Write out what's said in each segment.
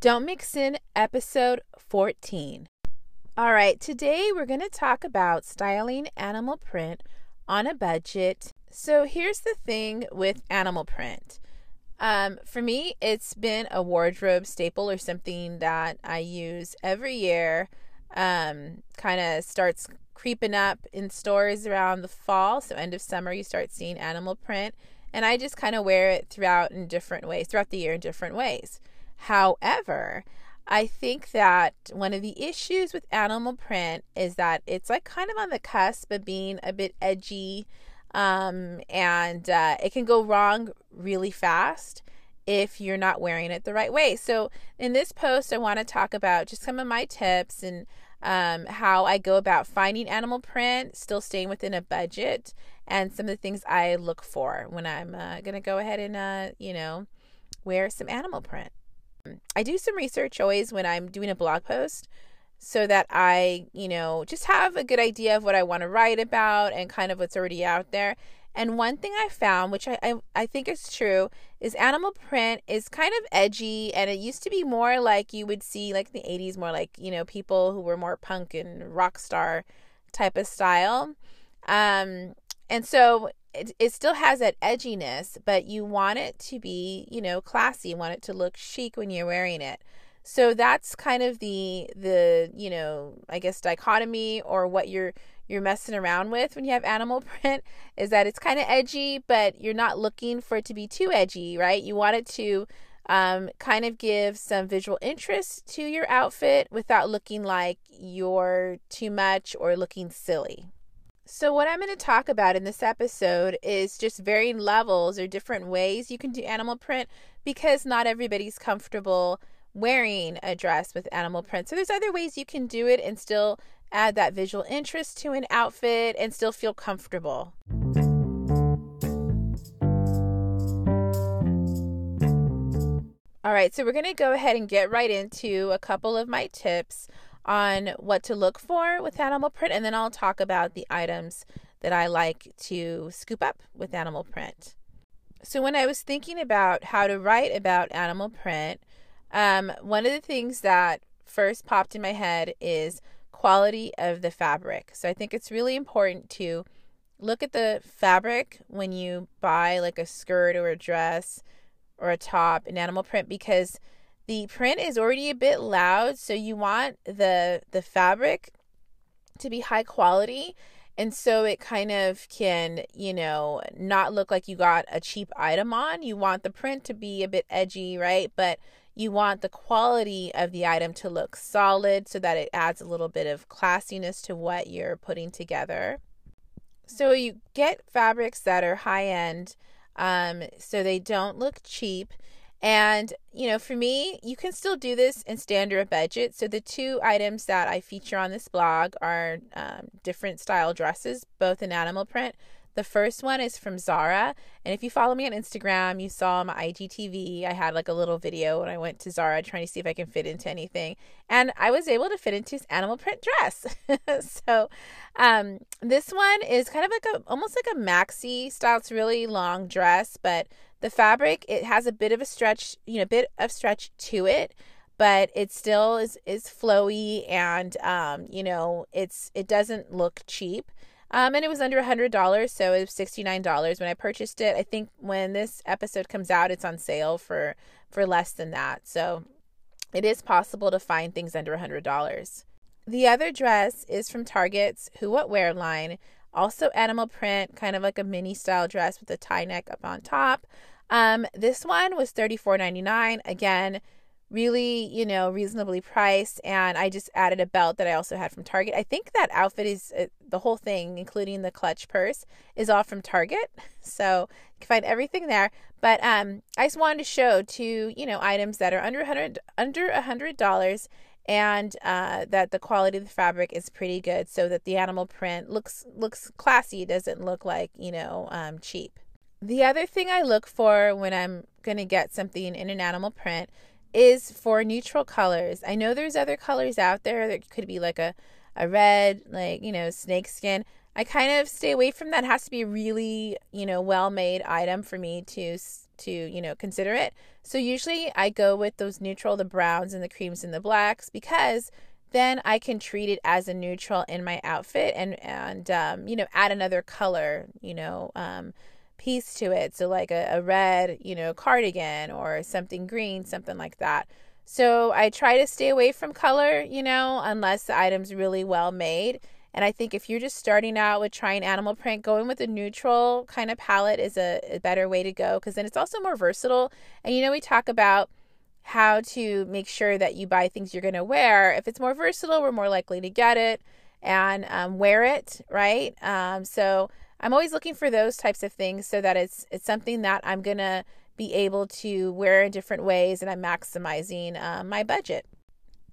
Don't Mix In episode 14. All right, today we're going to talk about styling animal print on a budget. So, here's the thing with animal print. Um, for me, it's been a wardrobe staple or something that I use every year. Um, kind of starts creeping up in stores around the fall. So, end of summer, you start seeing animal print. And I just kind of wear it throughout in different ways, throughout the year in different ways. However, I think that one of the issues with animal print is that it's like kind of on the cusp of being a bit edgy um, and uh, it can go wrong really fast if you're not wearing it the right way. So, in this post, I want to talk about just some of my tips and um, how I go about finding animal print, still staying within a budget, and some of the things I look for when I'm uh, going to go ahead and, uh, you know, wear some animal print. I do some research always when I'm doing a blog post so that I, you know, just have a good idea of what I want to write about and kind of what's already out there. And one thing I found, which I, I, I, think is true, is animal print is kind of edgy. And it used to be more like you would see, like in the 80s, more like, you know, people who were more punk and rock star type of style. Um, and so it, it still has that edginess, but you want it to be, you know, classy. You want it to look chic when you're wearing it. So that's kind of the the, you know, I guess dichotomy or what you're you're messing around with when you have animal print is that it's kind of edgy, but you're not looking for it to be too edgy, right? You want it to um, kind of give some visual interest to your outfit without looking like you're too much or looking silly. So, what I'm going to talk about in this episode is just varying levels or different ways you can do animal print because not everybody's comfortable wearing a dress with animal print. So, there's other ways you can do it and still add that visual interest to an outfit and still feel comfortable. All right, so we're going to go ahead and get right into a couple of my tips on what to look for with animal print, and then I'll talk about the items that I like to scoop up with animal print. So, when I was thinking about how to write about animal print, um, one of the things that first popped in my head is quality of the fabric. So, I think it's really important to look at the fabric when you buy like a skirt or a dress or a top in animal print because the print is already a bit loud, so you want the the fabric to be high quality and so it kind of can, you know, not look like you got a cheap item on. You want the print to be a bit edgy, right? But you want the quality of the item to look solid so that it adds a little bit of classiness to what you're putting together. So you get fabrics that are high end um, so they don't look cheap. And, you know, for me, you can still do this and stay under a budget. So the two items that I feature on this blog are um, different style dresses, both in animal print. The first one is from Zara. And if you follow me on Instagram, you saw my IGTV. I had like a little video when I went to Zara trying to see if I can fit into anything. And I was able to fit into this animal print dress. so um, this one is kind of like a almost like a maxi style. It's really long dress, but the fabric, it has a bit of a stretch, you know, a bit of stretch to it, but it still is is flowy and um, you know, it's it doesn't look cheap. Um, and it was under a hundred dollars, so it was sixty nine dollars when I purchased it. I think when this episode comes out, it's on sale for for less than that. So it is possible to find things under a hundred dollars. The other dress is from Target's Who What Wear line, also animal print, kind of like a mini style dress with a tie neck up on top. Um, this one was $34.99. Again, really, you know, reasonably priced. And I just added a belt that I also had from Target. I think that outfit is uh, the whole thing, including the clutch purse, is all from Target. So you can find everything there. But um, I just wanted to show two, you know, items that are under hundred under a hundred dollars and uh, that the quality of the fabric is pretty good so that the animal print looks looks classy doesn't look like you know um, cheap the other thing i look for when i'm going to get something in an animal print is for neutral colors. I know there's other colors out there. that could be like a, a red, like, you know, snake skin. I kind of stay away from that. It has to be a really, you know, well made item for me to to, you know, consider it. So usually I go with those neutral, the browns and the creams and the blacks because then I can treat it as a neutral in my outfit and and um, you know, add another color, you know, um, piece to it. So, like a, a red, you know, cardigan or something green, something like that. So, I try to stay away from color, you know, unless the item's really well made. And I think if you're just starting out with trying animal print, going with a neutral kind of palette is a, a better way to go because then it's also more versatile. And you know, we talk about how to make sure that you buy things you're going to wear. If it's more versatile, we're more likely to get it and um, wear it, right? Um, so I'm always looking for those types of things so that it's it's something that I'm gonna be able to wear in different ways and I'm maximizing uh, my budget.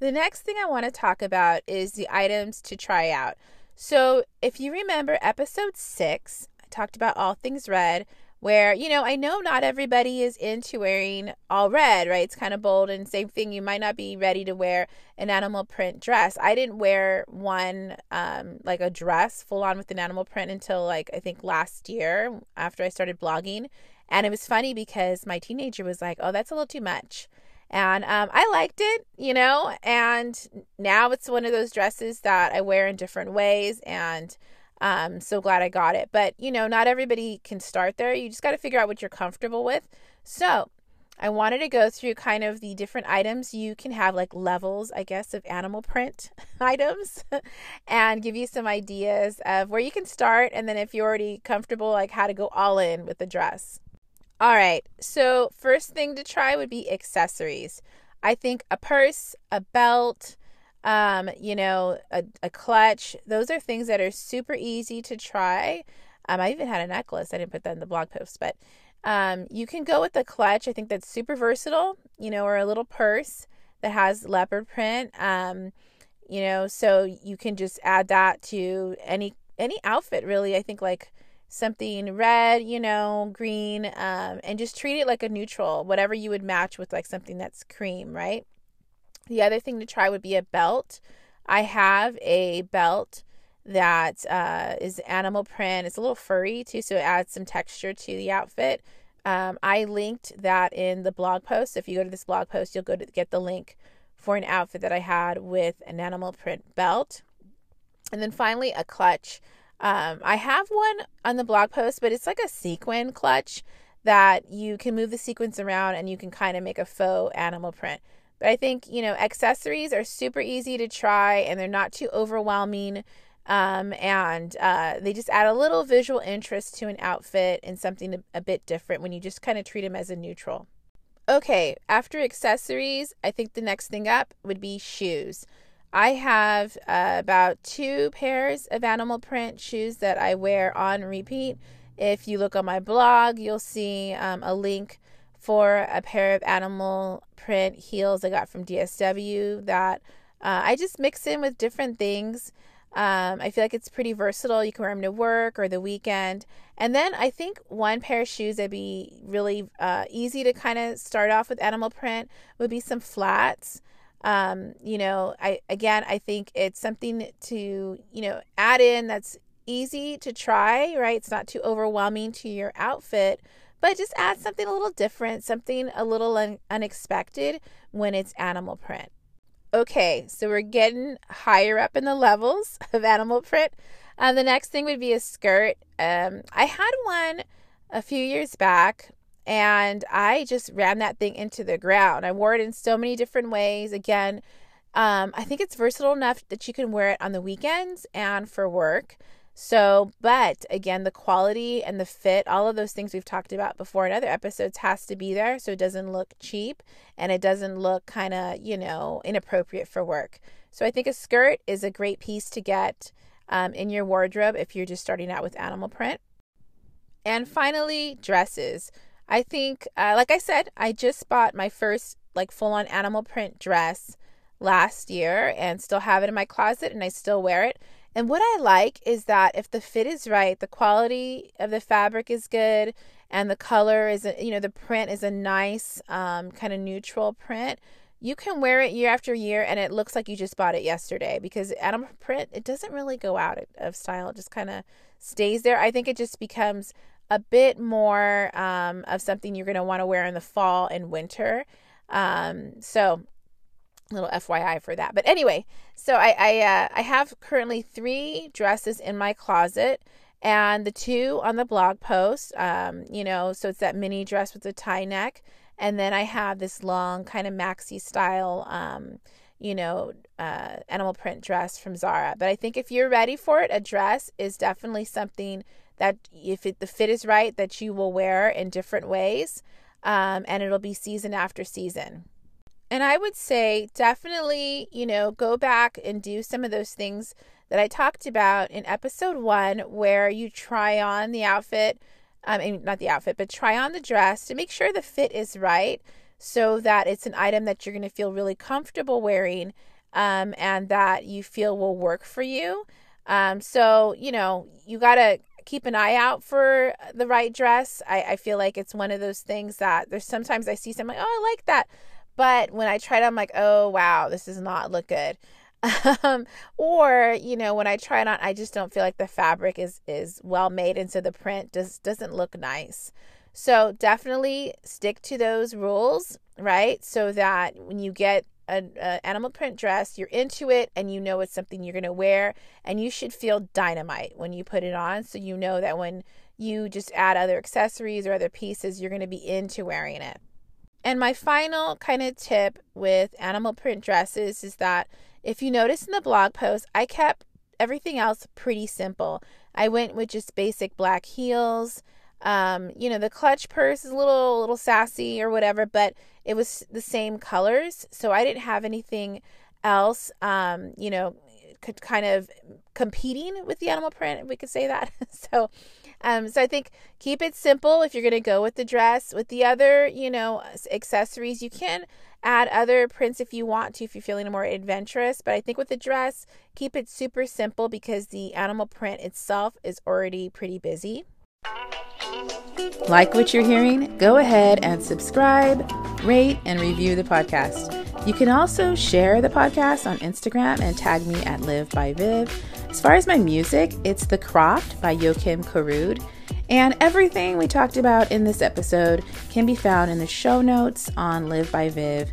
The next thing I want to talk about is the items to try out. So, if you remember episode six, I talked about all things red where you know i know not everybody is into wearing all red right? It's kind of bold and same thing you might not be ready to wear an animal print dress. I didn't wear one um, like a dress full on with an animal print until like i think last year after i started blogging. And it was funny because my teenager was like oh that's a little too much. And um, i liked it you know? And now it's one of those dresses that i wear in different ways and um, so glad I got it. But, you know, not everybody can start there. You just got to figure out what you're comfortable with. So, I wanted to go through kind of the different items you can have, like levels, I guess, of animal print items, and give you some ideas of where you can start. And then, if you're already comfortable, like how to go all in with the dress. All right. So, first thing to try would be accessories. I think a purse, a belt, um, you know, a, a clutch. Those are things that are super easy to try. Um, I even had a necklace. I didn't put that in the blog post, but um, you can go with the clutch. I think that's super versatile, you know, or a little purse that has leopard print. Um, you know, so you can just add that to any any outfit really. I think like something red, you know, green, um, and just treat it like a neutral, whatever you would match with like something that's cream, right? The other thing to try would be a belt. I have a belt that uh, is animal print. It's a little furry too, so it adds some texture to the outfit. Um, I linked that in the blog post. If you go to this blog post, you'll go to get the link for an outfit that I had with an animal print belt. And then finally, a clutch. Um, I have one on the blog post, but it's like a sequin clutch that you can move the sequins around and you can kind of make a faux animal print. But I think, you know, accessories are super easy to try and they're not too overwhelming. Um, and uh, they just add a little visual interest to an outfit and something a, a bit different when you just kind of treat them as a neutral. Okay, after accessories, I think the next thing up would be shoes. I have uh, about two pairs of animal print shoes that I wear on repeat. If you look on my blog, you'll see um, a link for a pair of animal print heels I got from DSW that uh, I just mix in with different things. Um, I feel like it's pretty versatile. You can wear them to work or the weekend. And then I think one pair of shoes that'd be really uh, easy to kind of start off with animal print would be some flats. Um, you know, I again, I think it's something to you know add in that's easy to try. Right, it's not too overwhelming to your outfit, but just add something a little different, something a little un- unexpected when it's animal print. Okay, so we're getting higher up in the levels of animal print. Uh, the next thing would be a skirt. Um, I had one a few years back and I just ran that thing into the ground. I wore it in so many different ways. Again, um, I think it's versatile enough that you can wear it on the weekends and for work. So, but again, the quality and the fit, all of those things we've talked about before in other episodes has to be there so it doesn't look cheap and it doesn't look kind of, you know, inappropriate for work. So, I think a skirt is a great piece to get um, in your wardrobe if you're just starting out with animal print. And finally, dresses. I think, uh, like I said, I just bought my first like full on animal print dress last year and still have it in my closet and I still wear it. And what I like is that if the fit is right, the quality of the fabric is good, and the color is, a, you know, the print is a nice um, kind of neutral print. You can wear it year after year, and it looks like you just bought it yesterday because animal print it doesn't really go out of style; it just kind of stays there. I think it just becomes a bit more um, of something you're going to want to wear in the fall and winter. Um, so little FYI for that. But anyway, so I I, uh, I have currently three dresses in my closet, and the two on the blog post. Um, you know, so it's that mini dress with the tie neck, and then I have this long kind of maxi style. Um, you know, uh, animal print dress from Zara. But I think if you're ready for it, a dress is definitely something that, if it, the fit is right, that you will wear in different ways, um, and it'll be season after season. And I would say definitely, you know, go back and do some of those things that I talked about in episode one, where you try on the outfit, um, mean, not the outfit, but try on the dress to make sure the fit is right so that it's an item that you're going to feel really comfortable wearing um, and that you feel will work for you. Um, so, you know, you got to keep an eye out for the right dress. I, I feel like it's one of those things that there's sometimes I see something, oh, I like that. But when I try it, I'm like, oh, wow, this does not look good. Um, or, you know, when I try it on, I just don't feel like the fabric is, is well made. And so the print just doesn't look nice. So definitely stick to those rules, right? So that when you get an animal print dress, you're into it and you know it's something you're going to wear and you should feel dynamite when you put it on. So you know that when you just add other accessories or other pieces, you're going to be into wearing it. And my final kind of tip with animal print dresses is that if you notice in the blog post, I kept everything else pretty simple. I went with just basic black heels. Um, you know, the clutch purse is a little little sassy or whatever, but it was the same colors, so I didn't have anything else um, you know, kind of competing with the animal print, we could say that. so um, so I think keep it simple if you're going to go with the dress. With the other, you know, accessories, you can add other prints if you want to, if you're feeling more adventurous. But I think with the dress, keep it super simple because the animal print itself is already pretty busy. Like what you're hearing? Go ahead and subscribe, rate, and review the podcast. You can also share the podcast on Instagram and tag me at Liv by Viv. As far as my music, it's The Croft by Joakim Karud. And everything we talked about in this episode can be found in the show notes on livbyviv.com.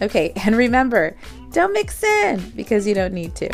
Okay, and remember, don't mix in because you don't need to.